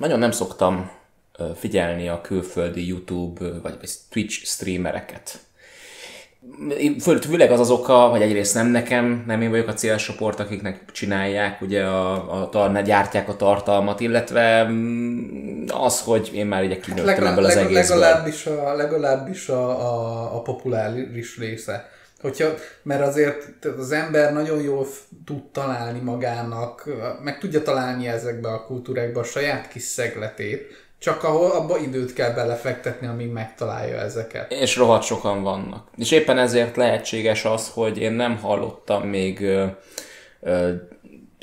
nagyon nem szoktam figyelni a külföldi YouTube vagy Twitch streamereket. Főleg az az oka, hogy egyrészt nem nekem, nem én vagyok a célcsoport, akiknek csinálják, ugye a, a, a, gyártják a tartalmat, illetve mm, az, hogy én már ugye kinőttem ebből az egészből. Legalábbis a, legalábbis a, a, a populáris része. Hogyha, mert azért az ember nagyon jól tud találni magának, meg tudja találni ezekbe a kultúrákba a saját kis szegletét, csak ahol abba időt kell belefektetni, amíg megtalálja ezeket. És rohadt sokan vannak. És éppen ezért lehetséges az, hogy én nem hallottam még ö, ö,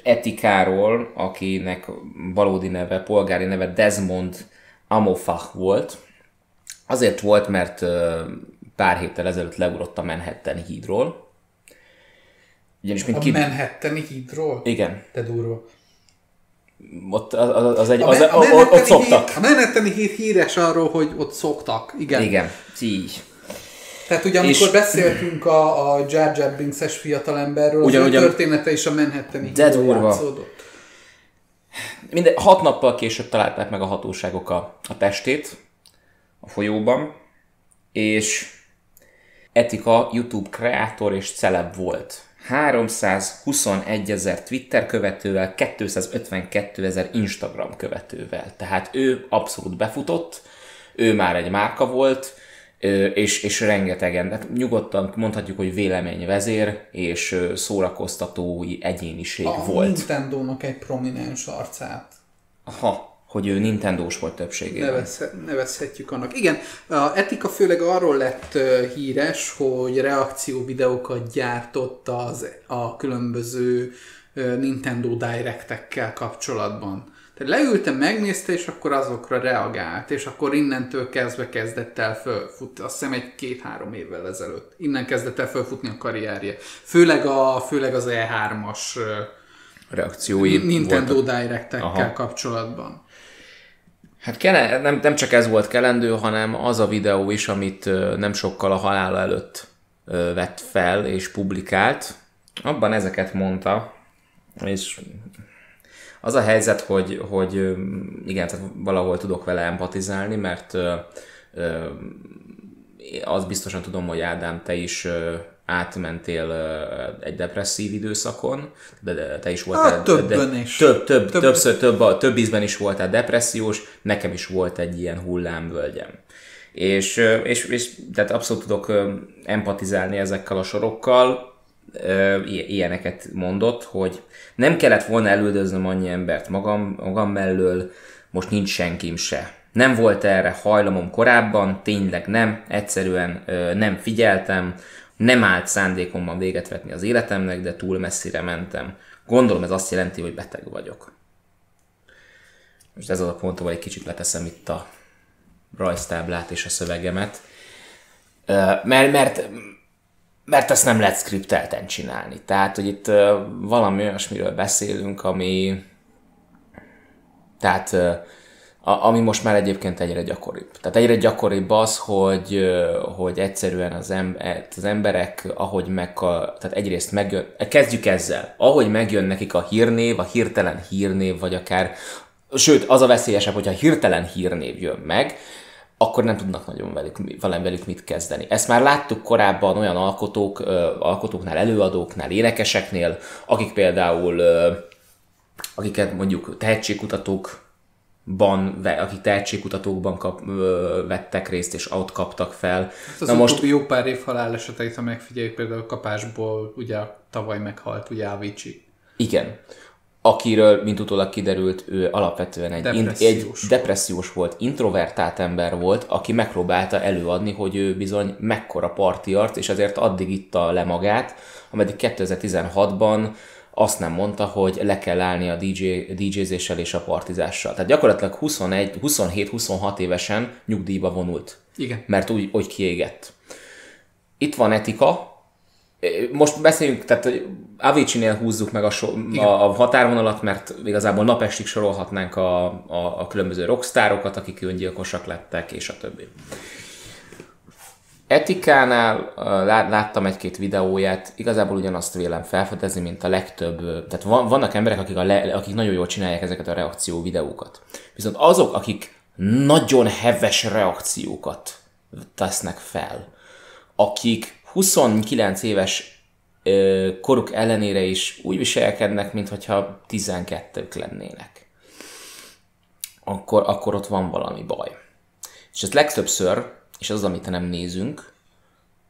etikáról, akinek valódi neve, polgári neve Desmond Amofach volt. Azért volt, mert ö, pár héttel ezelőtt leugrott a Manhattan hídról. Ugyanis, mint a ki... Manhattani hídról? Igen. Te durva ott az, az egy, az, a, a, ott, szoktak. Hír, a Manhattani hír híres arról, hogy ott szoktak. Igen. Igen, így. Tehát ugye amikor és... beszéltünk a, a Jar Jar Binks-es fiatalemberről, ugyan, az ugyan, története is a Manhattani hídról játszódott. Minden, hat nappal később találták meg a hatóságok a, a testét a folyóban, és Etika YouTube kreátor és celeb volt 321 ezer Twitter követővel, 252 ezer Instagram követővel. Tehát ő abszolút befutott, ő már egy márka volt, és, és rengetegen, tehát nyugodtan mondhatjuk, hogy véleményvezér és szórakoztatói egyéniség a volt. A Nintendo-nak egy prominens arcát. Aha, hogy ő Nintendo-s volt többségében. Nevezhet, nevezhetjük annak. Igen, a Etika főleg arról lett híres, hogy reakció videókat gyártott az, a különböző Nintendo Directekkel kapcsolatban. Tehát leültem, megnézte, és akkor azokra reagált, és akkor innentől kezdve kezdett el fölfutni, azt hiszem egy két-három évvel ezelőtt. Innen kezdett el fölfutni a karrierje. Főleg, a, főleg az E3-as reakciói Nintendo voltak. Directekkel kapcsolatban. Hát kele, nem, nem csak ez volt kelendő, hanem az a videó is, amit nem sokkal a halála előtt vett fel és publikált. Abban ezeket mondta, és az a helyzet, hogy, hogy igen, tehát valahol tudok vele empatizálni, mert az biztosan tudom, hogy Ádám, te is átmentél egy depresszív időszakon, de te is voltál... Hát, többen de, is. Több, több, több, többször, több, több ízben is voltál depressziós, nekem is volt egy ilyen hullámvölgyem. És, és, és tehát abszolút tudok empatizálni ezekkel a sorokkal, ilyeneket mondott, hogy nem kellett volna elüldöznöm annyi embert magam, magam mellől, most nincs senkim se. Nem volt erre hajlamom korábban, tényleg nem, egyszerűen nem figyeltem, nem állt szándékomban véget vetni az életemnek, de túl messzire mentem. Gondolom ez azt jelenti, hogy beteg vagyok. Most ez az a pont, ahol egy kicsit leteszem itt a rajztáblát és a szövegemet. Mert, mert, mert ezt nem lehet skriptelten csinálni. Tehát, hogy itt valami olyasmiről beszélünk, ami tehát a, ami most már egyébként egyre gyakoribb. Tehát egyre gyakoribb az, hogy, hogy egyszerűen az, em, az emberek, ahogy meg, tehát egyrészt megjön, kezdjük ezzel, ahogy megjön nekik a hírnév, a hirtelen hírnév, vagy akár, sőt, az a veszélyesebb, hogyha hirtelen hírnév jön meg, akkor nem tudnak nagyon velük, velem velük mit kezdeni. Ezt már láttuk korábban olyan alkotók, alkotóknál, előadóknál, énekeseknél, akik például, akiket mondjuk tehetségkutatók ban, akik tehetségkutatókban kap, vettek részt, és ott kaptak fel. Hát az Na most jó pár év haláleseteit, ha megfigyeljük, például a kapásból ugye tavaly meghalt ugye Avicii. Igen. Akiről, mint utólag kiderült, ő alapvetően egy, depressziós. In, egy depressziós volt, introvertált ember volt, aki megpróbálta előadni, hogy ő bizony mekkora partiart, és ezért addig itta le magát, ameddig 2016-ban azt nem mondta, hogy le kell állni a DJ, DJ-zéssel és a partizással. Tehát gyakorlatilag 27-26 évesen nyugdíjba vonult. Igen. Mert úgy, úgy kiégett. Itt van etika, most beszéljünk, tehát Avicii-nél húzzuk meg a, so, a, a határvonalat, mert igazából napestig sorolhatnánk a, a, a különböző rockstárokat, akik öngyilkosak lettek, és a többi. Etikánál láttam egy-két videóját, igazából ugyanazt vélem felfedezni, mint a legtöbb, tehát van, vannak emberek, akik, a le, akik nagyon jól csinálják ezeket a reakció videókat. Viszont azok, akik nagyon heves reakciókat tesznek fel, akik 29 éves koruk ellenére is úgy viselkednek, mintha 12 lennének, akkor, akkor ott van valami baj. És ez legtöbbször és az, amit nem nézünk,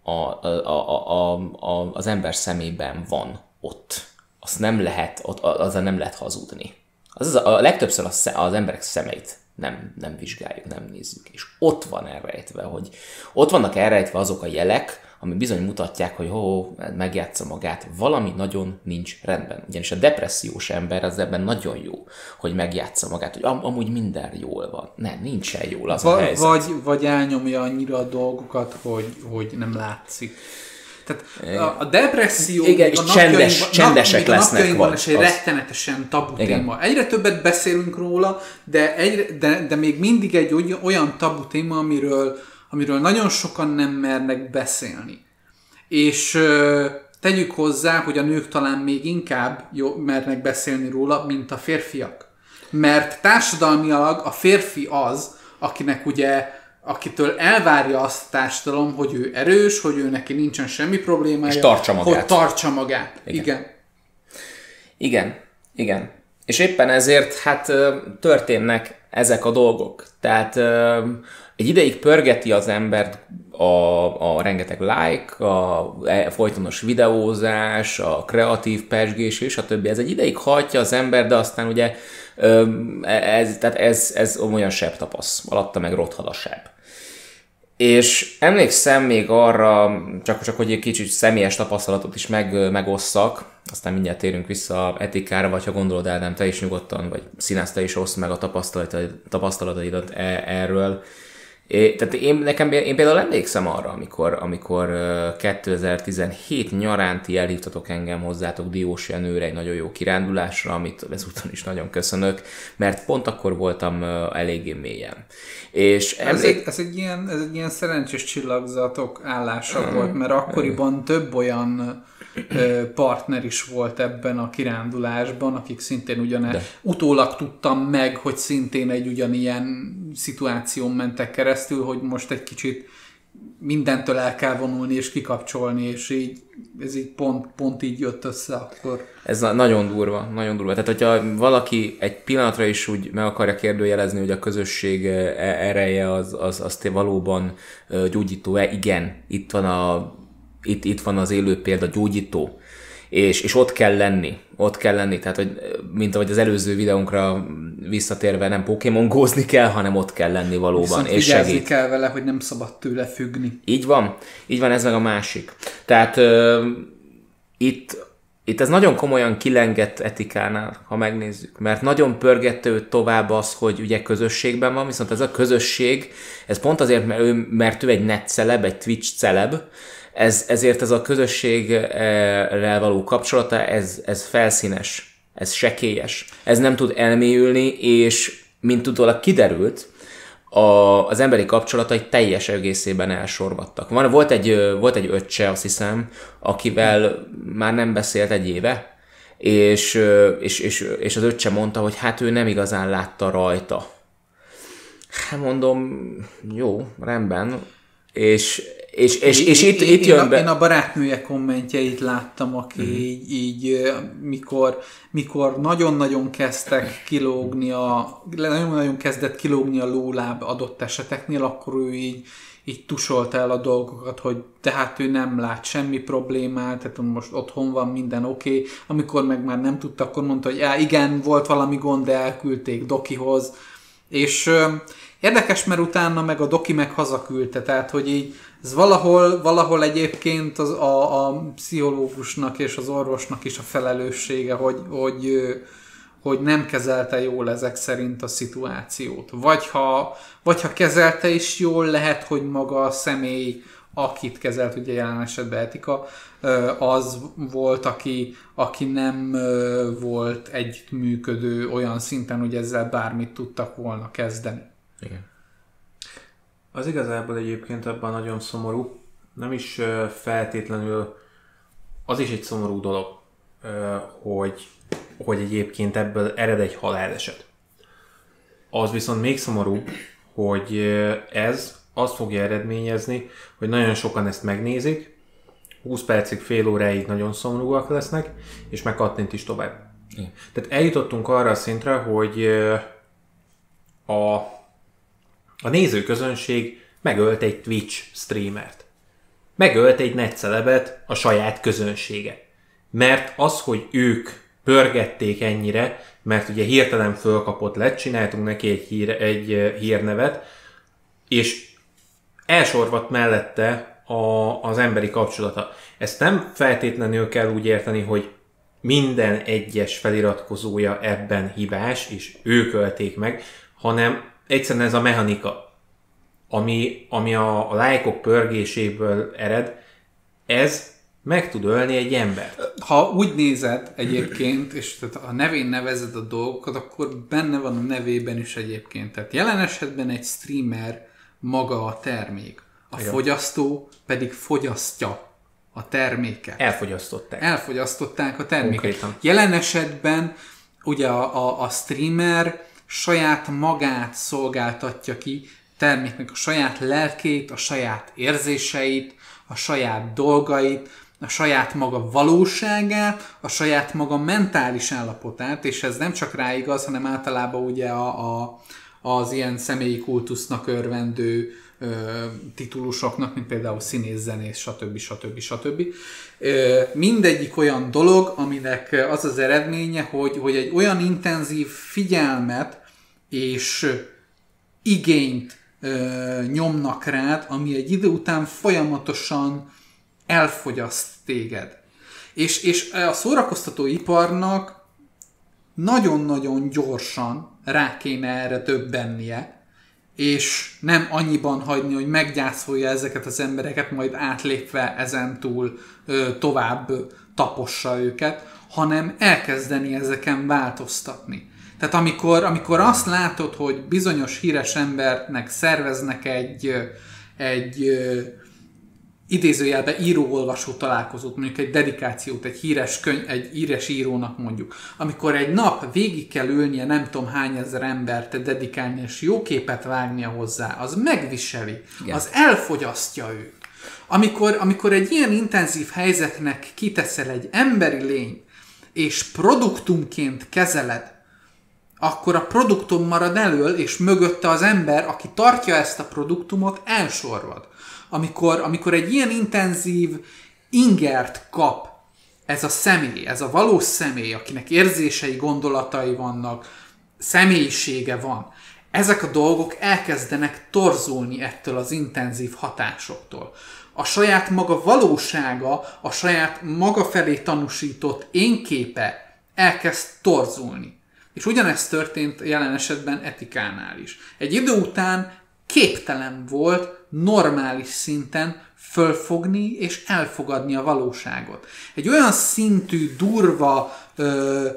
a, a, a, a, a, az ember szemében van ott. Azt nem lehet, ott, azzal nem lehet hazudni. Az, az a, a legtöbbször az, az emberek szemeit nem, nem vizsgáljuk, nem nézzük. És ott van elrejtve, hogy ott vannak elrejtve azok a jelek, ami bizony mutatják, hogy ho, megjátsza magát, valami nagyon nincs rendben. Ugyanis a depressziós ember az ebben nagyon jó, hogy megjátsza magát, hogy am- amúgy minden jól van. Nem, nincsen jól az Va- a helyzet. Vagy, vagy elnyomja annyira a dolgokat, hogy, hogy nem látszik. Tehát a, a depresszió Igen, és a csendes- nap, csendesek a lesznek vagy, is egy az. rettenetesen tabu Igen. téma. Egyre többet beszélünk róla, de, egyre, de, de még mindig egy oly- olyan tabu téma, amiről, amiről nagyon sokan nem mernek beszélni. És tegyük hozzá, hogy a nők talán még inkább jó, mernek beszélni róla, mint a férfiak. Mert társadalmilag a férfi az, akinek ugye akitől elvárja azt a társadalom, hogy ő erős, hogy ő neki nincsen semmi problémája. És tartsa magát. Hogy tartsa magát. Igen. Igen. Igen, igen. És éppen ezért hát történnek ezek a dolgok. Tehát egy ideig pörgeti az embert a, a rengeteg like, a e- folytonos videózás, a kreatív pesgés és a többi. Ez egy ideig hajtja az ember, de aztán ugye ö, ez, tehát ez, ez olyan sebb tapasz, alatta meg rothad a sebb. És emlékszem még arra, csak, csak hogy egy kicsit személyes tapasztalatot is meg, megosszak, aztán mindjárt térünk vissza etikára, vagy ha gondolod Ádám, te is nyugodtan, vagy színász, te is oszd meg a tapasztalataidat, tapasztalataidat e- erről. É, tehát én, nekem, én például emlékszem arra, amikor, amikor ö, 2017 nyarán ti elhívtatok engem hozzátok Diós Jenőre egy nagyon jó kirándulásra, amit ezúton is nagyon köszönök, mert pont akkor voltam eléggé mélyen. És Ez, emlék... egy, ez, egy ilyen, ez egy ilyen szerencsés csillagzatok állása volt, mert akkoriban több olyan partner is volt ebben a kirándulásban, akik szintén ugyane, De. utólag tudtam meg, hogy szintén egy ugyanilyen szituáción mentek keresztül, hogy most egy kicsit mindentől el kell vonulni és kikapcsolni, és így ez így pont, pont így jött össze akkor. Ez na- nagyon durva, nagyon durva. Tehát, hogyha valaki egy pillanatra is úgy meg akarja kérdőjelezni, hogy a közösség eh, ereje az, az, az té valóban gyógyító-e, igen, itt van, a, itt, itt van az élő példa, gyógyító. És, és ott kell lenni, ott kell lenni, tehát, hogy mint ahogy az előző videónkra visszatérve nem Pokémon gózni kell, hanem ott kell lenni valóban, Viszont és segít. kell vele, hogy nem szabad tőle függni. Így van, így van, ez meg a másik. Tehát ö, itt, itt ez nagyon komolyan kilengett etikánál, ha megnézzük, mert nagyon pörgette őt tovább az, hogy ugye közösségben van, viszont ez a közösség, ez pont azért, mert ő, mert ő egy net celeb, egy Twitch celeb, ez, ezért ez a közösséggel való kapcsolata, ez, ez felszínes, ez sekélyes, ez nem tud elmélyülni, és mint utólag kiderült, a, az emberi kapcsolatai teljes egészében elsorvadtak. Van, volt, egy, volt egy öccse, azt hiszem, akivel már nem beszélt egy éve, és, és, és, és az öccse mondta, hogy hát ő nem igazán látta rajta. Hát mondom, jó, rendben. És, és, és, és itt, én, itt jön be... én a barátnője kommentjeit láttam, aki mm. így, így mikor, mikor nagyon-nagyon kezdtek kilógni a, nagyon-nagyon kezdett kilógni a lóláb adott eseteknél, akkor ő így, így tusolta el a dolgokat, hogy tehát ő nem lát semmi problémát, tehát most otthon van, minden oké. Okay. Amikor meg már nem tudta, akkor mondta, hogy igen, volt valami gond, de elküldték Dokihoz. És ö, érdekes, mert utána meg a Doki meg hazaküldte, tehát hogy így ez valahol, valahol egyébként az, a, a pszichológusnak és az orvosnak is a felelőssége, hogy, hogy, hogy nem kezelte jól ezek szerint a szituációt. Vagy ha, vagy ha kezelte is jól, lehet, hogy maga a személy, akit kezelt, ugye jelen esetben etika, az volt, aki, aki nem volt együttműködő olyan szinten, hogy ezzel bármit tudtak volna kezdeni. Igen. Az igazából egyébként abban nagyon szomorú, nem is feltétlenül, az is egy szomorú dolog, hogy, hogy egyébként ebből ered egy haláleset. Az viszont még szomorú, hogy ez azt fogja eredményezni, hogy nagyon sokan ezt megnézik, 20 percig, fél óráig nagyon szomorúak lesznek, és megkattint is tovább. Igen. Tehát eljutottunk arra a szintre, hogy a, a nézőközönség megölt egy Twitch streamert. Megölt egy netcelebet a saját közönsége. Mert az, hogy ők pörgették ennyire, mert ugye hirtelen fölkapott lett, csináltunk neki egy, hír, egy hírnevet, és elsorvadt mellette a, az emberi kapcsolata. Ezt nem feltétlenül kell úgy érteni, hogy minden egyes feliratkozója ebben hibás, és ők ölték meg, hanem egyszerűen ez a mechanika, ami, ami a, a lájkok pörgéséből ered, ez meg tud ölni egy embert. Ha úgy nézed egyébként, és tehát a nevén nevezed a dolgokat, akkor benne van a nevében is egyébként. Tehát jelen esetben egy streamer maga a termék. A Igen. fogyasztó pedig fogyasztja a terméket. Elfogyasztották. Elfogyasztották a terméket. Konkrétan. Jelen esetben ugye a, a, a streamer saját magát szolgáltatja ki, terméknek a saját lelkét, a saját érzéseit, a saját dolgait, a saját maga valóságát, a saját maga mentális állapotát, és ez nem csak rá hanem általában ugye a, a, az ilyen személyi kultusznak örvendő ö, titulusoknak, mint például színész, zenész, stb. stb. stb. Mindegyik olyan dolog, aminek az az eredménye, hogy, hogy egy olyan intenzív figyelmet és igényt nyomnak rád, ami egy idő után folyamatosan elfogyaszt téged. És, és a szórakoztató iparnak nagyon-nagyon gyorsan rá kéne erre többennie, és nem annyiban hagyni, hogy meggyászolja ezeket az embereket, majd átlépve ezen túl tovább tapossa őket, hanem elkezdeni ezeken változtatni. Tehát amikor, amikor azt látod, hogy bizonyos híres embernek szerveznek egy, egy idézőjelben író-olvasó találkozót, mondjuk egy dedikációt, egy híres, könyv, egy híres írónak mondjuk, amikor egy nap végig kell ülnie nem tudom hány ezer embert dedikálni, és jó képet vágnia hozzá, az megviseli, Igen. az elfogyasztja őt. Amikor, amikor egy ilyen intenzív helyzetnek kiteszel egy emberi lény, és produktumként kezeled, akkor a produktum marad elől, és mögötte az ember, aki tartja ezt a produktumot, elsorvad amikor, amikor egy ilyen intenzív ingert kap ez a személy, ez a valós személy, akinek érzései, gondolatai vannak, személyisége van, ezek a dolgok elkezdenek torzulni ettől az intenzív hatásoktól. A saját maga valósága, a saját maga felé tanúsított énképe elkezd torzulni. És ugyanezt történt jelen esetben etikánál is. Egy idő után képtelen volt normális szinten fölfogni és elfogadni a valóságot. Egy olyan szintű, durva, ö,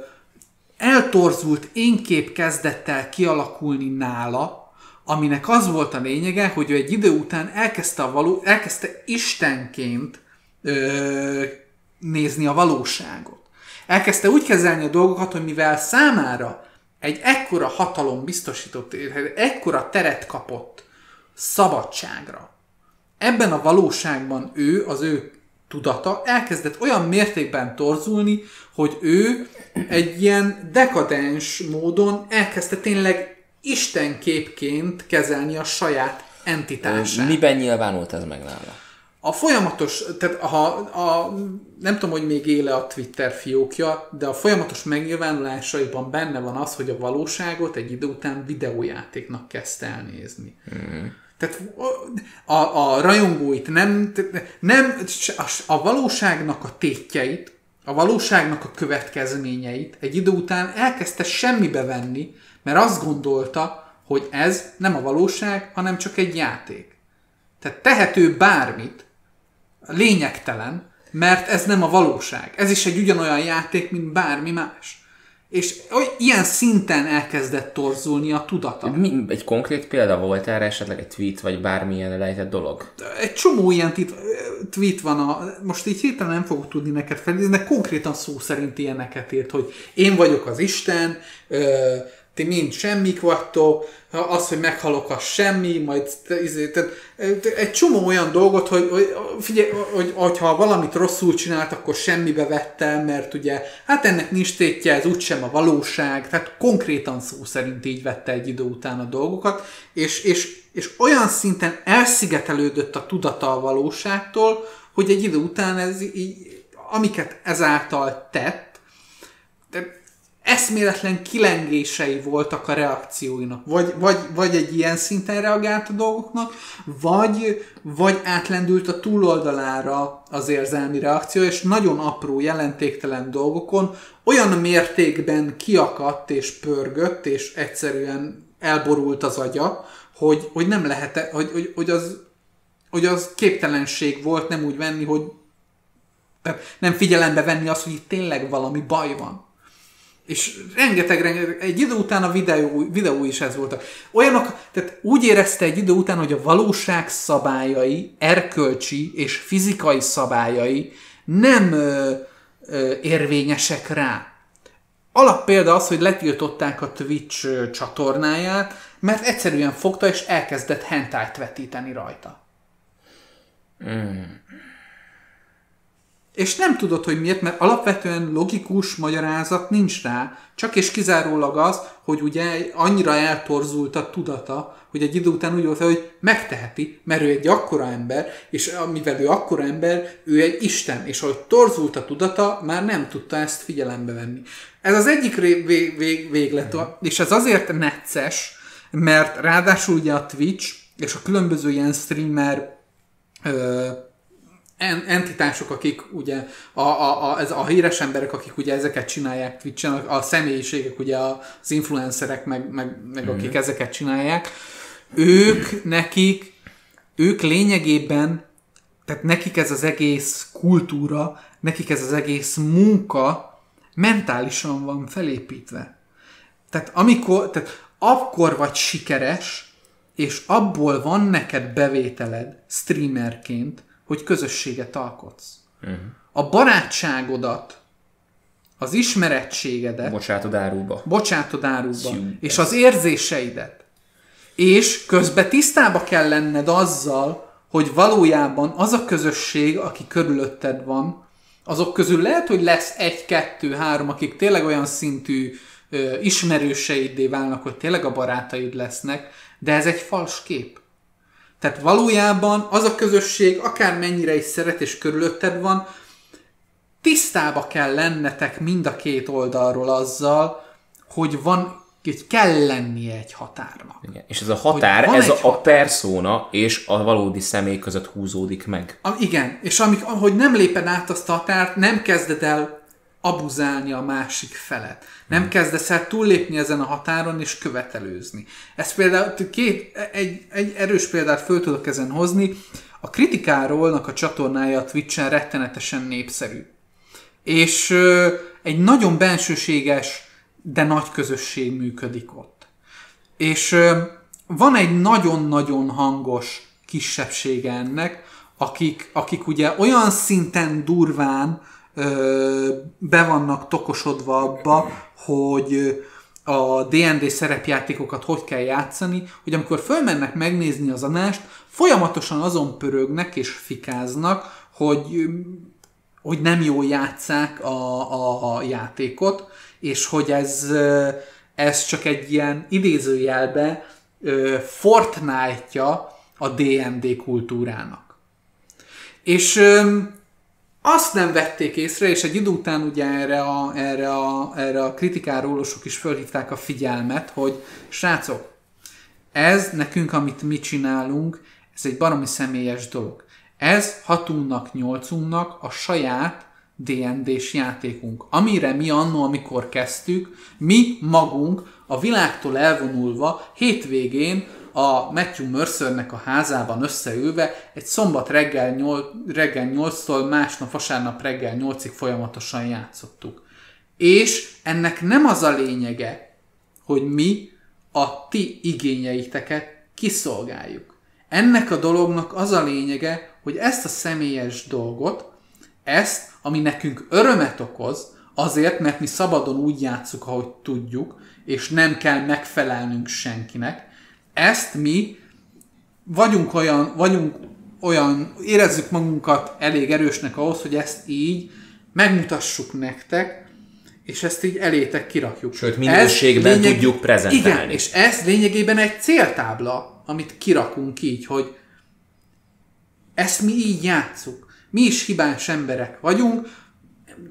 eltorzult énkép kezdett el kialakulni nála, aminek az volt a lényege, hogy ő egy idő után elkezdte, a való, elkezdte Istenként ö, nézni a valóságot. Elkezdte úgy kezelni a dolgokat, hogy mivel számára egy ekkora hatalom biztosított, ekkora teret kapott szabadságra. Ebben a valóságban ő, az ő tudata elkezdett olyan mértékben torzulni, hogy ő egy ilyen dekadens módon elkezdte tényleg istenképként kezelni a saját entitását. Miben nyilvánult ez meg nála? A folyamatos, tehát ha, a, nem tudom, hogy még éle a Twitter fiókja, de a folyamatos megnyilvánulásaiban benne van az, hogy a valóságot egy idő után videójátéknak kezdte elnézni. Mm. Tehát a, a rajongóit nem, nem a valóságnak a tétjeit, a valóságnak a következményeit egy idő után elkezdte semmibe venni, mert azt gondolta, hogy ez nem a valóság, hanem csak egy játék. Tehát tehető bármit, lényegtelen, mert ez nem a valóság. Ez is egy ugyanolyan játék, mint bármi más. És hogy ilyen szinten elkezdett torzulni a tudata. Mi, egy konkrét példa volt erre, esetleg egy tweet, vagy bármilyen lejtett dolog? Egy csomó ilyen tit- tweet van, a, most így hirtelen nem fogok tudni neked felidézni, de konkrétan szó szerint ilyeneket írt, hogy én vagyok az Isten, ö, ti mind semmik vagytok, az, hogy meghalok, az semmi, majd izé, tehát, egy csomó olyan dolgot, hogy, hogy figyelj, hogy, hogyha valamit rosszul csinált, akkor semmibe vettem, mert ugye, hát ennek nincs tétje, ez úgysem a valóság, tehát konkrétan szó szerint így vette egy idő után a dolgokat, és, és, és olyan szinten elszigetelődött a tudata a valóságtól, hogy egy idő után ez így, amiket ezáltal tett, de eszméletlen kilengései voltak a reakcióinak. Vagy, vagy, vagy egy ilyen szinten reagált a dolgoknak, vagy, vagy átlendült a túloldalára az érzelmi reakció, és nagyon apró, jelentéktelen dolgokon olyan mértékben kiakadt és pörgött, és egyszerűen elborult az agya, hogy, hogy nem lehet, hogy, hogy, hogy, az, hogy az képtelenség volt nem úgy venni, hogy nem figyelembe venni azt, hogy itt tényleg valami baj van. És rengeteg, rengeteg, egy idő után a videó, videó is ez volt. Olyanok, tehát úgy érezte egy idő után, hogy a valóság szabályai, erkölcsi és fizikai szabályai nem ö, ö, érvényesek rá. Alappélda az, hogy letiltották a Twitch csatornáját, mert egyszerűen fogta és elkezdett hentájt vetíteni rajta. És nem tudod, hogy miért, mert alapvetően logikus magyarázat nincs rá, csak és kizárólag az, hogy ugye annyira eltorzult a tudata, hogy egy idő után úgy volt, hogy megteheti, mert ő egy akkora ember, és mivel ő akkora ember, ő egy Isten, és ahogy torzult a tudata, már nem tudta ezt figyelembe venni. Ez az egyik ré- vég- vég- véglet, és ez azért necces, mert ráadásul ugye a Twitch és a különböző ilyen streamer ö, entitások, akik ugye a, a, a, ez a híres emberek, akik ugye ezeket csinálják Twitch-en, a, a személyiségek, ugye az influencerek, meg, meg, meg mm. akik ezeket csinálják, ők nekik, ők lényegében, tehát nekik ez az egész kultúra, nekik ez az egész munka mentálisan van felépítve. Tehát amikor, tehát akkor vagy sikeres, és abból van neked bevételed streamerként, hogy közösséget alkotsz. Uh-huh. A barátságodat, az ismerettségedet Bocsátod áruba. bocsátod áruba, Szű, és az érzéseidet. És közben tisztába kell lenned azzal, hogy valójában az a közösség, aki körülötted van, azok közül lehet, hogy lesz egy, kettő, három, akik tényleg olyan szintű ö, ismerőseiddé válnak, hogy tényleg a barátaid lesznek, de ez egy fals kép. Tehát valójában az a közösség, akár mennyire is szeret és körülötted van, tisztába kell lennetek mind a két oldalról azzal, hogy van, hogy kell lennie egy határnak. Igen. És ez a határ, ez a, a hat- persona és a valódi személy között húzódik meg. A, igen, és amik, ahogy nem léped át azt a határt, nem kezded el abuzálni a másik felet. Nem kezdesz el túllépni ezen a határon és követelőzni. Ez például két, egy, egy erős példát föl tudok ezen hozni. A kritikárólnak a csatornája a Twitch-en rettenetesen népszerű. És ö, egy nagyon bensőséges, de nagy közösség működik ott. És ö, van egy nagyon-nagyon hangos kisebbsége ennek, akik, akik ugye olyan szinten durván be vannak tokosodva abba, hogy a D&D szerepjátékokat hogy kell játszani, hogy amikor fölmennek megnézni az anást, folyamatosan azon pörögnek és fikáznak, hogy hogy nem jól játszák a, a, a játékot, és hogy ez, ez csak egy ilyen idézőjelbe ö, Fortnite-ja a D&D kultúrának. És azt nem vették észre, és egy idő után ugye erre a, erre a, erre a kritikárólósok is fölhívták a figyelmet, hogy srácok, ez nekünk, amit mi csinálunk, ez egy baromi személyes dolog. Ez hatunknak, nyolcunknak a saját D&D-s játékunk. Amire mi annó, amikor kezdtük, mi magunk a világtól elvonulva hétvégén a Matthew Mercernek a házában összeülve egy szombat reggel, 8, reggel 8-tól másnap vasárnap reggel 8-ig folyamatosan játszottuk. És ennek nem az a lényege, hogy mi a ti igényeiteket kiszolgáljuk. Ennek a dolognak az a lényege, hogy ezt a személyes dolgot, ezt, ami nekünk örömet okoz, azért, mert mi szabadon úgy játszuk, ahogy tudjuk, és nem kell megfelelnünk senkinek, ezt mi vagyunk olyan, vagyunk olyan, érezzük magunkat elég erősnek ahhoz, hogy ezt így megmutassuk nektek, és ezt így elétek kirakjuk. Sőt, minőségben lényeg... tudjuk prezentálni. Igen, és ez lényegében egy céltábla, amit kirakunk így, hogy ezt mi így játszuk. Mi is hibás emberek vagyunk,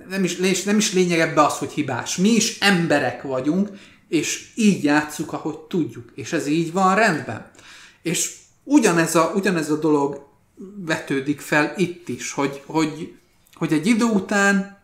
nem is, nem is lényeg ebbe az, hogy hibás. Mi is emberek vagyunk, és így játszuk, ahogy tudjuk. És ez így van rendben. És ugyanez a, ugyanez a dolog vetődik fel itt is, hogy, hogy, hogy egy idő után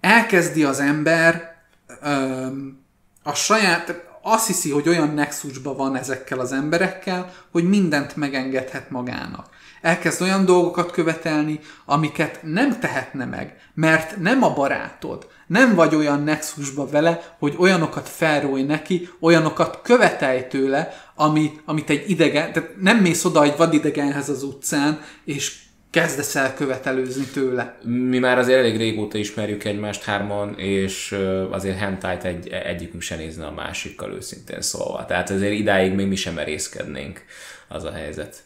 elkezdi az ember öm, a saját, azt hiszi, hogy olyan nexusban van ezekkel az emberekkel, hogy mindent megengedhet magának. Elkezd olyan dolgokat követelni, amiket nem tehetne meg, mert nem a barátod, nem vagy olyan nexusba vele, hogy olyanokat felrólj neki, olyanokat követelj tőle, ami, amit egy idegen, tehát nem mész oda egy vadidegenhez az utcán, és kezdesz el követelőzni tőle. Mi már azért elég régóta ismerjük egymást hárman, és azért hentájt egy, egyikünk se nézne a másikkal őszintén szólva. Tehát azért idáig még mi sem merészkednénk az a helyzet.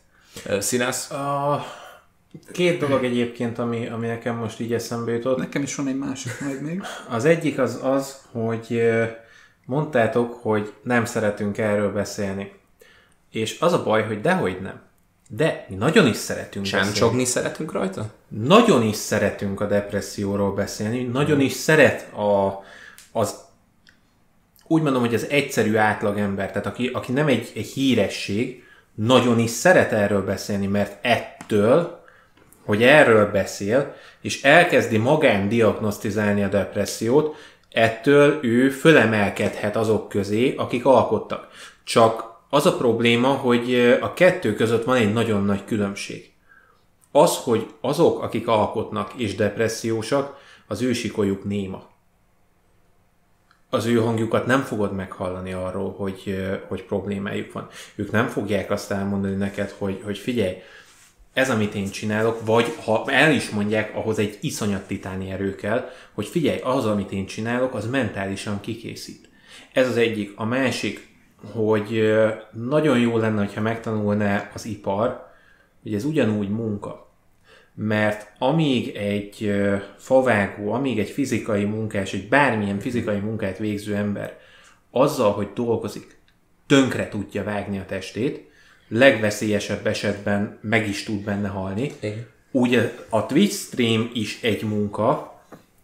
Színász? A két dolog egyébként, ami, ami nekem most így eszembe jutott. Nekem is van egy másik majd még. Az egyik az az, hogy mondtátok, hogy nem szeretünk erről beszélni. És az a baj, hogy dehogy nem. De mi nagyon is szeretünk Csámcsogni szeretünk rajta? Nagyon is szeretünk a depresszióról beszélni, nagyon is szeret a, az úgy mondom, hogy az egyszerű átlagember, tehát aki, aki nem egy, egy híresség, nagyon is szeret erről beszélni, mert ettől, hogy erről beszél, és elkezdi magán diagnosztizálni a depressziót, ettől ő fölemelkedhet azok közé, akik alkottak. Csak az a probléma, hogy a kettő között van egy nagyon nagy különbség. Az, hogy azok, akik alkotnak és depressziósak, az ő sikolyuk néma. Az ő hangjukat nem fogod meghallani arról, hogy, hogy problémájuk van. Ők nem fogják azt elmondani neked, hogy, hogy figyelj, ez, amit én csinálok, vagy ha el is mondják, ahhoz egy iszonyat titáni erő kell, hogy figyelj, az, amit én csinálok, az mentálisan kikészít. Ez az egyik. A másik, hogy nagyon jó lenne, ha megtanulná az ipar, hogy ez ugyanúgy munka. Mert amíg egy favágó, amíg egy fizikai munkás, egy bármilyen fizikai munkát végző ember azzal, hogy dolgozik, tönkre tudja vágni a testét, legveszélyesebb esetben meg is tud benne halni. Igen. Úgy a Twitch stream is egy munka,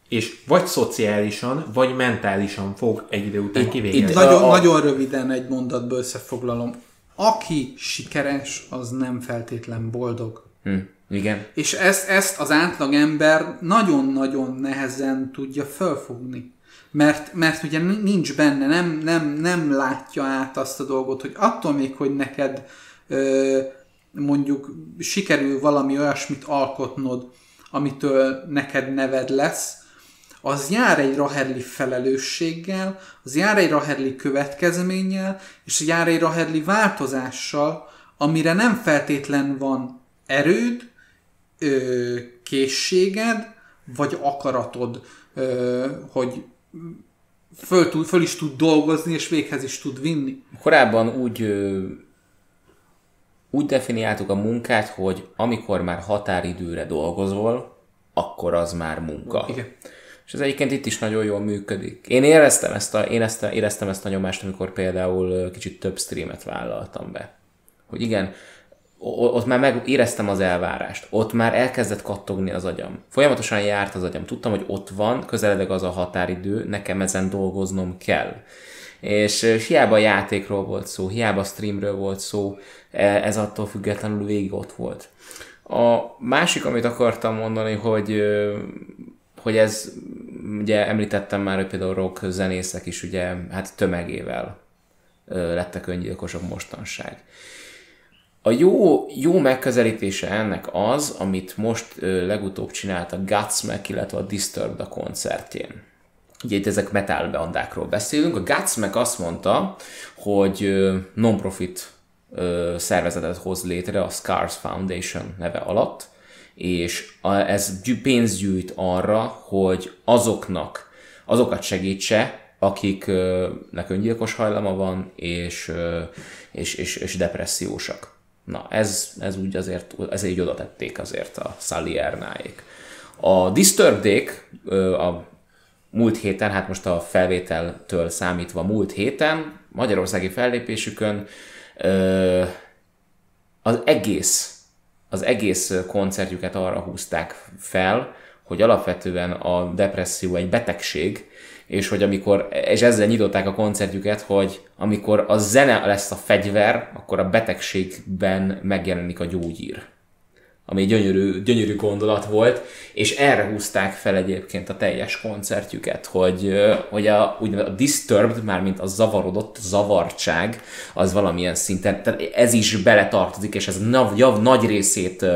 és vagy szociálisan, vagy mentálisan fog egy idő után kivégezni. Nagyon, a... nagyon röviden egy mondatból összefoglalom. Aki sikeres, az nem feltétlen boldog. Hm, igen. És ezt, ezt az átlag ember nagyon-nagyon nehezen tudja felfogni. Mert, mert ugye nincs benne, nem, nem, nem látja át azt a dolgot, hogy attól még, hogy neked ö, mondjuk sikerül valami olyasmit alkotnod, amitől neked neved lesz, az jár egy Raherli felelősséggel, az jár egy Raherli következménnyel, és jár egy Raherli változással, amire nem feltétlen van erőd, ö, készséged, vagy akaratod, ö, hogy föl, tud, föl is tud dolgozni, és véghez is tud vinni. Korábban úgy ö, úgy definiáltuk a munkát, hogy amikor már határidőre dolgozol, akkor az már munka. Igen. És ez egyébként itt is nagyon jól működik. Én éreztem ezt a, én ezt, éreztem ezt a nyomást, amikor például kicsit több streamet vállaltam be. Hogy igen, ott már meg éreztem az elvárást, ott már elkezdett kattogni az agyam. Folyamatosan járt az agyam. Tudtam, hogy ott van, közeledek az a határidő, nekem ezen dolgoznom kell. És, hiába játékról volt szó, hiába streamről volt szó, e, ez attól függetlenül végig ott volt. A másik, amit akartam mondani, hogy hogy ez, ugye említettem már, hogy például rock zenészek is ugye hát tömegével lettek öngyilkosok mostanság. A jó, jó megközelítése ennek az, amit most legutóbb csinált a Godsmack, illetve a Disturbed a koncertjén. ugye itt ezek metal bandákról beszélünk, a Guts meg azt mondta, hogy non-profit szervezetet hoz létre a Scars Foundation neve alatt, és ez pénzt gyűjt arra, hogy azoknak, azokat segítse, akiknek öngyilkos hajlama van, és, és, és, és depressziósak. Na, ez, ez úgy azért, ez így oda tették azért a Saliernáék. A disturbed a múlt héten, hát most a felvételtől számítva múlt héten, magyarországi fellépésükön az egész, az egész koncertjüket arra húzták fel, hogy alapvetően a depresszió egy betegség, és hogy amikor, és ezzel nyitották a koncertjüket, hogy amikor a zene lesz a fegyver, akkor a betegségben megjelenik a gyógyír ami gyönyörű, gyönyörű gondolat volt, és erre húzták fel egyébként a teljes koncertjüket, hogy, hogy a, a disturbed, mármint a zavarodott, zavartság, az valamilyen szinten, tehát ez is beletartozik, és ez nagy, nagy részét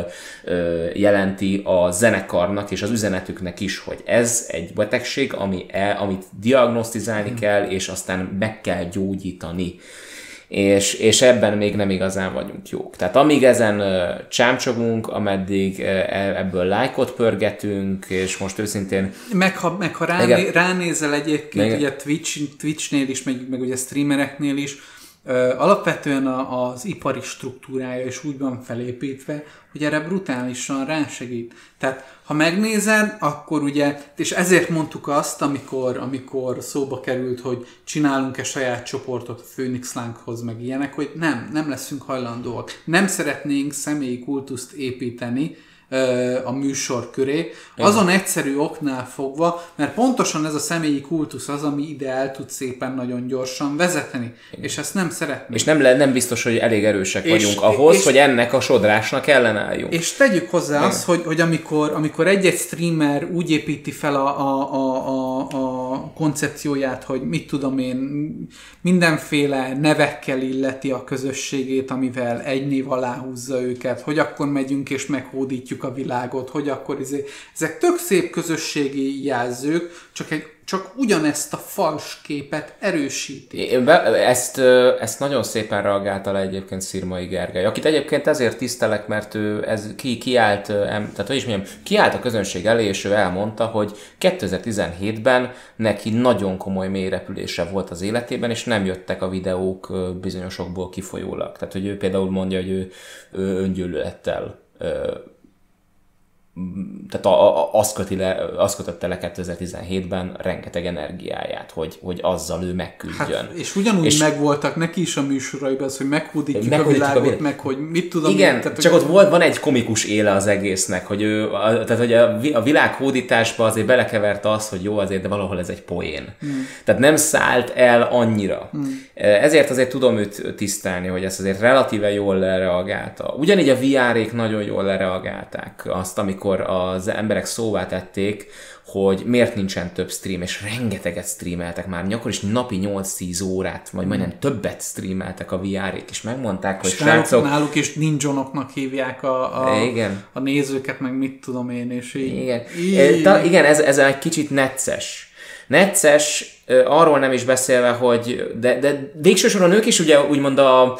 jelenti a zenekarnak és az üzenetüknek is, hogy ez egy betegség, ami el, amit diagnosztizálni hmm. kell, és aztán meg kell gyógyítani és, és ebben még nem igazán vagyunk jók. Tehát amíg ezen csámcsogunk, ameddig uh, ebből lájkot pörgetünk, és most őszintén... Meg ha, meg ha ráné, ránézel egyébként, meg, ugye Twitch, Twitchnél is, meg, meg ugye streamereknél is, Alapvetően az ipari struktúrája is úgy van felépítve, hogy erre brutálisan rásegít. Tehát ha megnézed, akkor ugye, és ezért mondtuk azt, amikor, amikor szóba került, hogy csinálunk-e saját csoportot a Phoenix Lánkhoz, meg ilyenek, hogy nem, nem leszünk hajlandóak. Nem szeretnénk személyi kultuszt építeni, a műsor köré. Azon egyszerű oknál fogva, mert pontosan ez a személyi kultusz az, ami ide el tud szépen nagyon gyorsan vezetni, Igen. és ezt nem szeretnénk. És nem, le, nem biztos, hogy elég erősek és, vagyunk ahhoz, és, hogy ennek a sodrásnak ellenálljunk. És tegyük hozzá Igen. azt, hogy, hogy amikor, amikor egy-egy streamer úgy építi fel a, a, a, a, a koncepcióját, hogy mit tudom én, mindenféle nevekkel illeti a közösségét, amivel egy név alá húzza őket, hogy akkor megyünk és meghódítjuk a világot, hogy akkor izé, ezek tök szép közösségi jelzők, csak egy csak ugyanezt a fals képet erősíti. Ezt, ezt nagyon szépen reagálta le egyébként Szirmai Gergely, akit egyébként ezért tisztelek, mert ő ez ki, kiállt, tehát hogy is mondjam, kiállt a közönség elé, és ő elmondta, hogy 2017-ben neki nagyon komoly mélyrepülése volt az életében, és nem jöttek a videók bizonyosokból kifolyólag. Tehát, hogy ő például mondja, hogy ő, ő öngyűlölettel tehát a, a, az, köti le, az kötötte le 2017-ben rengeteg energiáját, hogy, hogy azzal ő megküzdjön. Hát, és ugyanúgy és megvoltak neki is a műsoraiban az, hogy meghódítjuk a világot, a világ... meg hogy mit tudom Igen, én, tehát, csak hogy... ott volt, van egy komikus éle az egésznek, hogy ő, a, tehát hogy a, a világ hódításba azért belekeverte az, hogy jó azért, de valahol ez egy poén. Hmm. Tehát nem szállt el annyira. Hmm. Ezért azért tudom őt tisztelni, hogy ezt azért relatíve jól lereagálta. Ugyanígy a VR-ék nagyon jól lereagálták azt, amikor amikor az emberek szóvá tették, hogy miért nincsen több stream, és rengeteget streameltek már, akkor is napi 8-10 órát, vagy majdnem többet streameltek a VR-ék, és megmondták, hogy és srácok... Náluk is ninjonoknak hívják a, a, igen. a nézőket, meg mit tudom én, és így... Igen, így... Ta, igen ez, ez egy kicsit necces. Necces, arról nem is beszélve, hogy de, de végső soron ők is ugye úgymond a,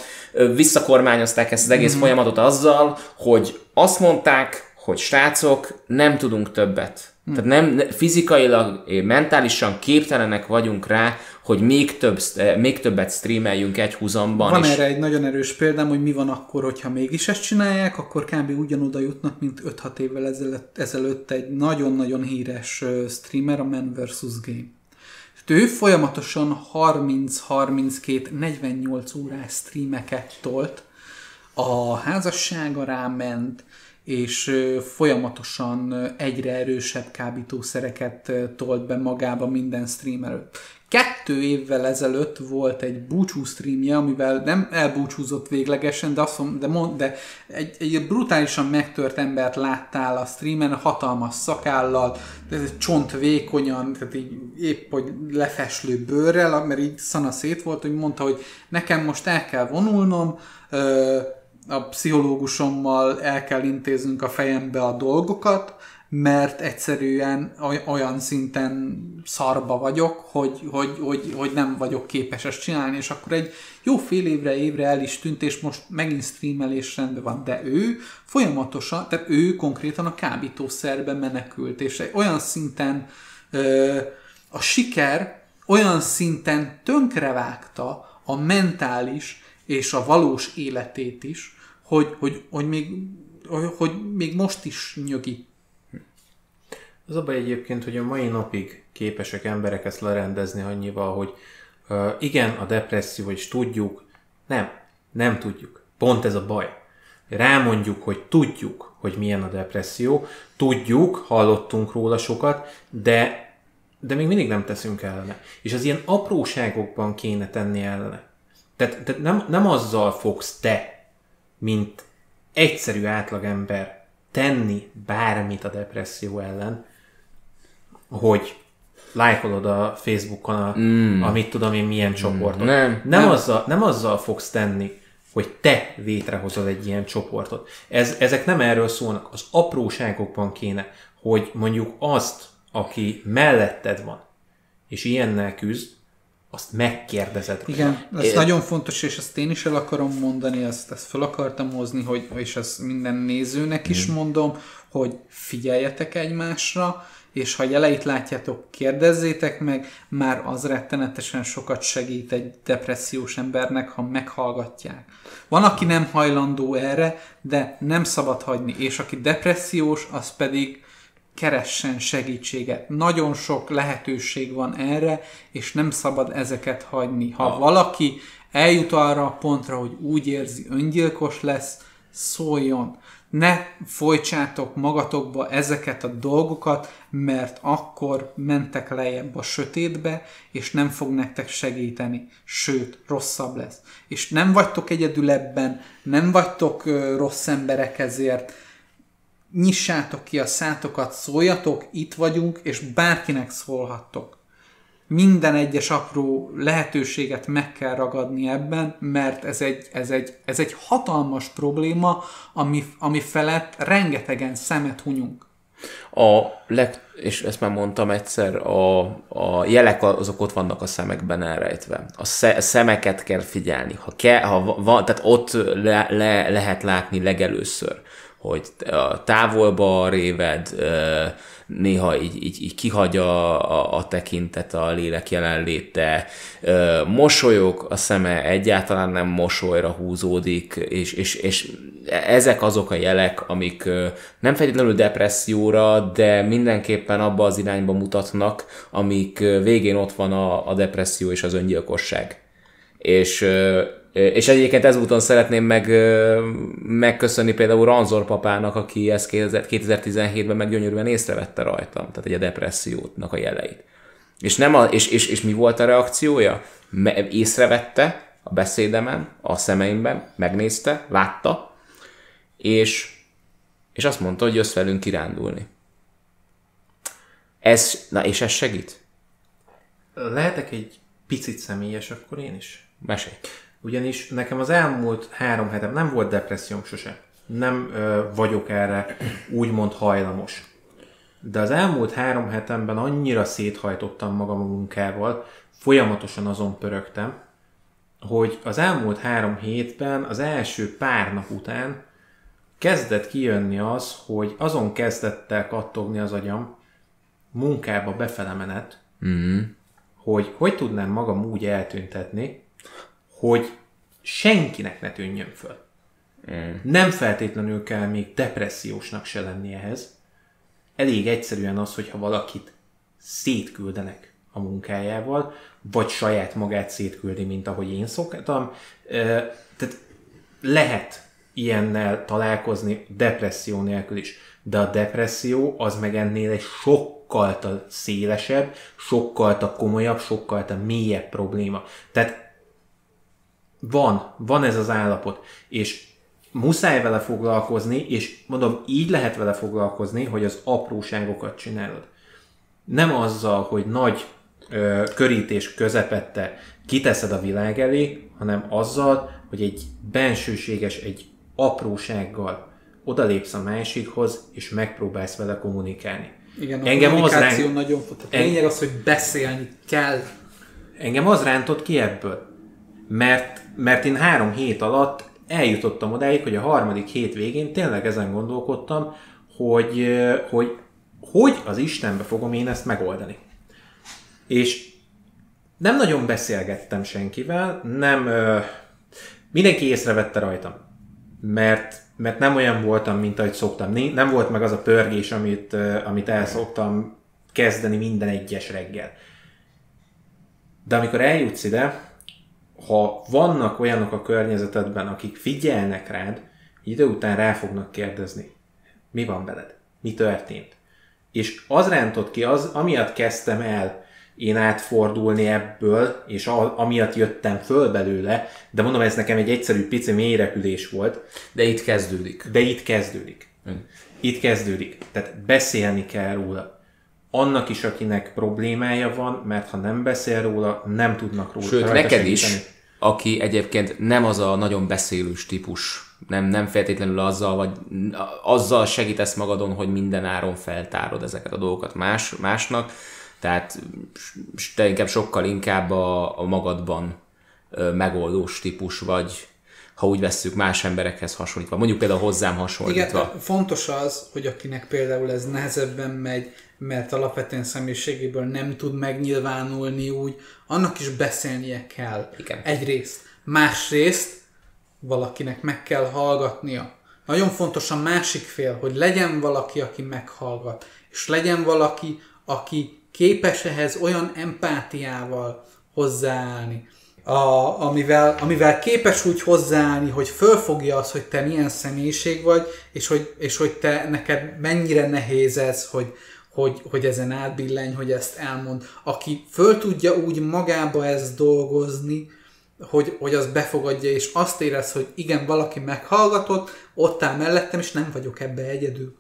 visszakormányozták ezt az egész mm. folyamatot azzal, hogy azt mondták, hogy srácok, nem tudunk többet. Hmm. Tehát nem, fizikailag, mentálisan képtelenek vagyunk rá, hogy még, több, még többet streameljünk egy húzamban. Van is. erre egy nagyon erős példám, hogy mi van akkor, hogyha mégis ezt csinálják, akkor kb. ugyanoda jutnak, mint 5-6 évvel ezelőtt, ezelőtt egy nagyon-nagyon híres streamer, a Man vs. Game. ő folyamatosan 30-32-48 órás streameket tolt, a házassága ráment, és folyamatosan egyre erősebb kábítószereket tolt be magába minden stream előtt. Kettő évvel ezelőtt volt egy búcsú streamje, amivel nem elbúcsúzott véglegesen, de, azt de, mond, de egy, egy brutálisan megtört embert láttál a streamen, hatalmas szakállal, de ez csont vékonyan, tehát így épp hogy lefeslő bőrrel, mert így szana szét volt, hogy mondta, hogy nekem most el kell vonulnom, a pszichológusommal el kell intéznünk a fejembe a dolgokat, mert egyszerűen oly- olyan szinten szarba vagyok, hogy, hogy, hogy, hogy nem vagyok képes ezt csinálni, és akkor egy jó fél évre, évre el is tűnt, és most megint streamelés rendben van, de ő folyamatosan, tehát ő konkrétan a kábítószerbe menekült, és olyan szinten ö, a siker olyan szinten tönkrevágta a mentális és a valós életét is, hogy, hogy, hogy, még, hogy, még most is nyögi. Az a baj egyébként, hogy a mai napig képesek emberek ezt lerendezni annyival, hogy uh, igen, a depresszió, és tudjuk, nem, nem tudjuk. Pont ez a baj. Rámondjuk, hogy tudjuk, hogy milyen a depresszió, tudjuk, hallottunk róla sokat, de de még mindig nem teszünk ellene. És az ilyen apróságokban kéne tenni ellene. Tehát, tehát nem, nem azzal fogsz te, mint egyszerű átlagember tenni bármit a depresszió ellen, hogy lájkolod a Facebookon a, mm. a mit tudom én milyen csoportot. Nem, nem, nem. Azzal, nem azzal fogsz tenni, hogy te létrehozol egy ilyen csoportot. Ez, ezek nem erről szólnak. Az apróságokban kéne, hogy mondjuk azt, aki melletted van, és ilyennel küzd, azt megkérdezed. Igen, ez Én- nagyon fontos, és ezt én is el akarom mondani, ezt, ezt fel akartam hozni, hogy, és ezt minden nézőnek is mondom, hogy figyeljetek egymásra, és ha jeleit látjátok, kérdezzétek meg, már az rettenetesen sokat segít egy depressziós embernek, ha meghallgatják. Van, aki nem hajlandó erre, de nem szabad hagyni, és aki depressziós, az pedig keressen segítséget. Nagyon sok lehetőség van erre, és nem szabad ezeket hagyni. Ha valaki eljut arra a pontra, hogy úgy érzi, öngyilkos lesz, szóljon. Ne folytsátok magatokba ezeket a dolgokat, mert akkor mentek lejjebb a sötétbe, és nem fog nektek segíteni. Sőt, rosszabb lesz. És nem vagytok egyedül ebben, nem vagytok rossz emberek ezért, nyissátok ki a szátokat, szóljatok, itt vagyunk, és bárkinek szólhattok. Minden egyes apró lehetőséget meg kell ragadni ebben, mert ez egy, ez egy, ez egy hatalmas probléma, ami, ami felett rengetegen szemet hunyunk. A leg, és ezt már mondtam egyszer, a, a jelek azok ott vannak a szemekben elrejtve. A sze, szemeket kell figyelni. Ha, ke, ha va- van, tehát ott le, le, lehet látni legelőször, hogy a távolba réved, néha így, így, így kihagy a, a, a tekintet, a lélek jelenléte, mosolyog, a szeme egyáltalán nem mosolyra húzódik, és, és, és ezek azok a jelek, amik nem feltétlenül depresszióra, de mindenképpen abba az irányba mutatnak, amik végén ott van a, a depresszió és az öngyilkosság. És, és egyébként ezúton szeretném meg, megköszönni például Ranzor papának, aki ezt 2000 2017-ben meg gyönyörűen észrevette rajtam, tehát egy a depressziónak a jeleit. És, nem a, és, és, és mi volt a reakciója? Me, észrevette a beszédemen, a szemeimben, megnézte, látta, és, és azt mondta, hogy jössz velünk kirándulni. Ez, na és ez segít? Lehetek egy picit személyes akkor én is? Mesélj. Ugyanis nekem az elmúlt három hetem nem volt depresszióm sose. Nem ö, vagyok erre úgymond hajlamos. De az elmúlt három hetemben annyira széthajtottam magam a munkával, folyamatosan azon pörögtem, hogy az elmúlt három hétben, az első pár nap után kezdett kijönni az, hogy azon kezdett el kattogni az agyam, munkába befele menet, mm. hogy hogy tudnám magam úgy eltüntetni, hogy senkinek ne tűnjön föl. Mm. Nem feltétlenül kell még depressziósnak se lenni ehhez. Elég egyszerűen az, hogyha valakit szétküldenek a munkájával, vagy saját magát szétküldi, mint ahogy én szoktam. Tehát lehet ilyennel találkozni depresszió nélkül is. De a depresszió az meg ennél egy sokkal szélesebb, sokkal komolyabb, sokkal mélyebb probléma. Tehát van, van ez az állapot, és muszáj vele foglalkozni, és mondom, így lehet vele foglalkozni, hogy az apróságokat csinálod. Nem azzal, hogy nagy ö, körítés közepette kiteszed a világ elé, hanem azzal, hogy egy bensőséges, egy aprósággal odalépsz a másikhoz, és megpróbálsz vele kommunikálni. Igen, a Engem az kommunikáció ránk- nagyon fontos. A lényeg az, hogy beszélni kell. Engem az rántott ki ebből, mert, mert én három hét alatt eljutottam odáig, hogy a harmadik hét végén tényleg ezen gondolkodtam, hogy, hogy hogy az Istenbe fogom én ezt megoldani. És nem nagyon beszélgettem senkivel, nem... Ö, mindenki észrevette rajtam, mert, mert nem olyan voltam, mint ahogy szoktam. Nem volt meg az a pörgés, amit, amit el szoktam kezdeni minden egyes reggel. De amikor eljutsz ide, ha vannak olyanok a környezetedben, akik figyelnek rád, idő után rá fognak kérdezni, mi van veled? Mi történt? És az rántott ki, az, amiatt kezdtem el én átfordulni ebből, és a, amiatt jöttem föl belőle, de mondom, ez nekem egy egyszerű pici mélyrepülés volt, De itt kezdődik. de itt kezdődik. Itt kezdődik. Tehát beszélni kell róla. Annak is, akinek problémája van, mert ha nem beszél róla, nem tudnak róla. Sőt, neked is, aki egyébként nem az a nagyon beszélős típus, nem, nem feltétlenül azzal, vagy azzal segítesz magadon, hogy minden áron feltárod ezeket a dolgokat más, másnak, tehát te inkább sokkal inkább a, a magadban megoldós típus vagy, ha úgy vesszük más emberekhez hasonlítva, mondjuk például hozzám hasonlítva. Igen, fontos az, hogy akinek például ez nehezebben megy, mert alapvetően személyiségéből nem tud megnyilvánulni úgy, annak is beszélnie kell. Igen. Egyrészt. Másrészt valakinek meg kell hallgatnia. Nagyon fontos a másik fél, hogy legyen valaki, aki meghallgat, és legyen valaki, aki képes ehhez olyan empátiával hozzáállni, a, amivel, amivel képes úgy hozzáállni, hogy fölfogja az, hogy te milyen személyiség vagy, és hogy, és hogy te neked mennyire nehéz ez, hogy, hogy, hogy ezen átbillenj, hogy ezt elmond. Aki föl tudja úgy magába ezt dolgozni, hogy, hogy az befogadja, és azt érez, hogy igen, valaki meghallgatott, ott áll mellettem, és nem vagyok ebbe egyedül.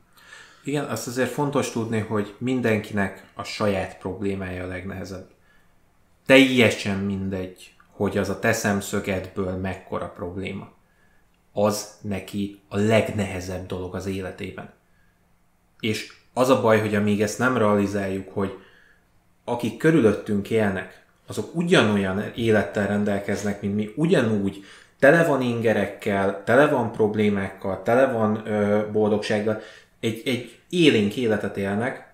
Igen, azt azért fontos tudni, hogy mindenkinek a saját problémája a legnehezebb. Teljesen mindegy, hogy az a te szemszögedből mekkora probléma. Az neki a legnehezebb dolog az életében. És az a baj, hogy amíg ezt nem realizáljuk, hogy akik körülöttünk élnek, azok ugyanolyan élettel rendelkeznek, mint mi, ugyanúgy tele van ingerekkel, tele van problémákkal, tele van ö, boldogsággal, egy, egy élénk életet élnek,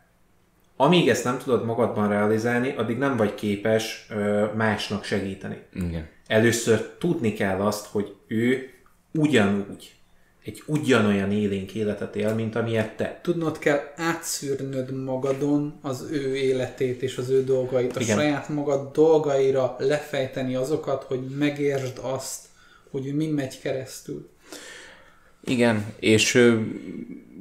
amíg ezt nem tudod magadban realizálni, addig nem vagy képes ö, másnak segíteni. Igen. Először tudni kell azt, hogy ő ugyanúgy, egy ugyanolyan élénk életet él, mint amilyet te. Tudnod kell átszűrnöd magadon az ő életét és az ő dolgait, a Igen. saját magad dolgaira lefejteni azokat, hogy megértsd azt, hogy ő mi megy keresztül. Igen, és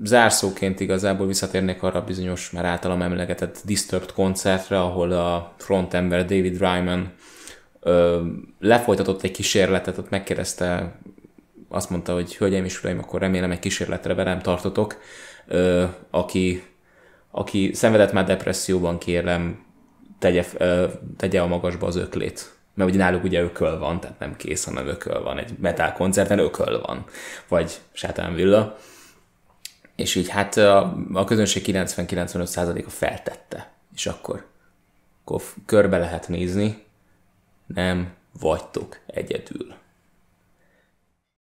zárszóként igazából visszatérnék arra bizonyos, már általam emlegetett Disturbed koncertre, ahol a frontember David Ryman ö, lefolytatott egy kísérletet, ott megkérdezte, azt mondta, hogy hölgyeim és uraim, akkor remélem egy kísérletre velem tartotok, ö, aki, aki szenvedett már depresszióban, kérem, tegye, ö, tegye a magasba az öklét. Mert ugye náluk ugye ököl van, tehát nem kész, hanem ököl van. Egy metal koncerten ököl van. Vagy sátán villa. És így hát a, a közönség 90-95%-a feltette. És akkor, akkor körbe lehet nézni, nem vagytok egyedül.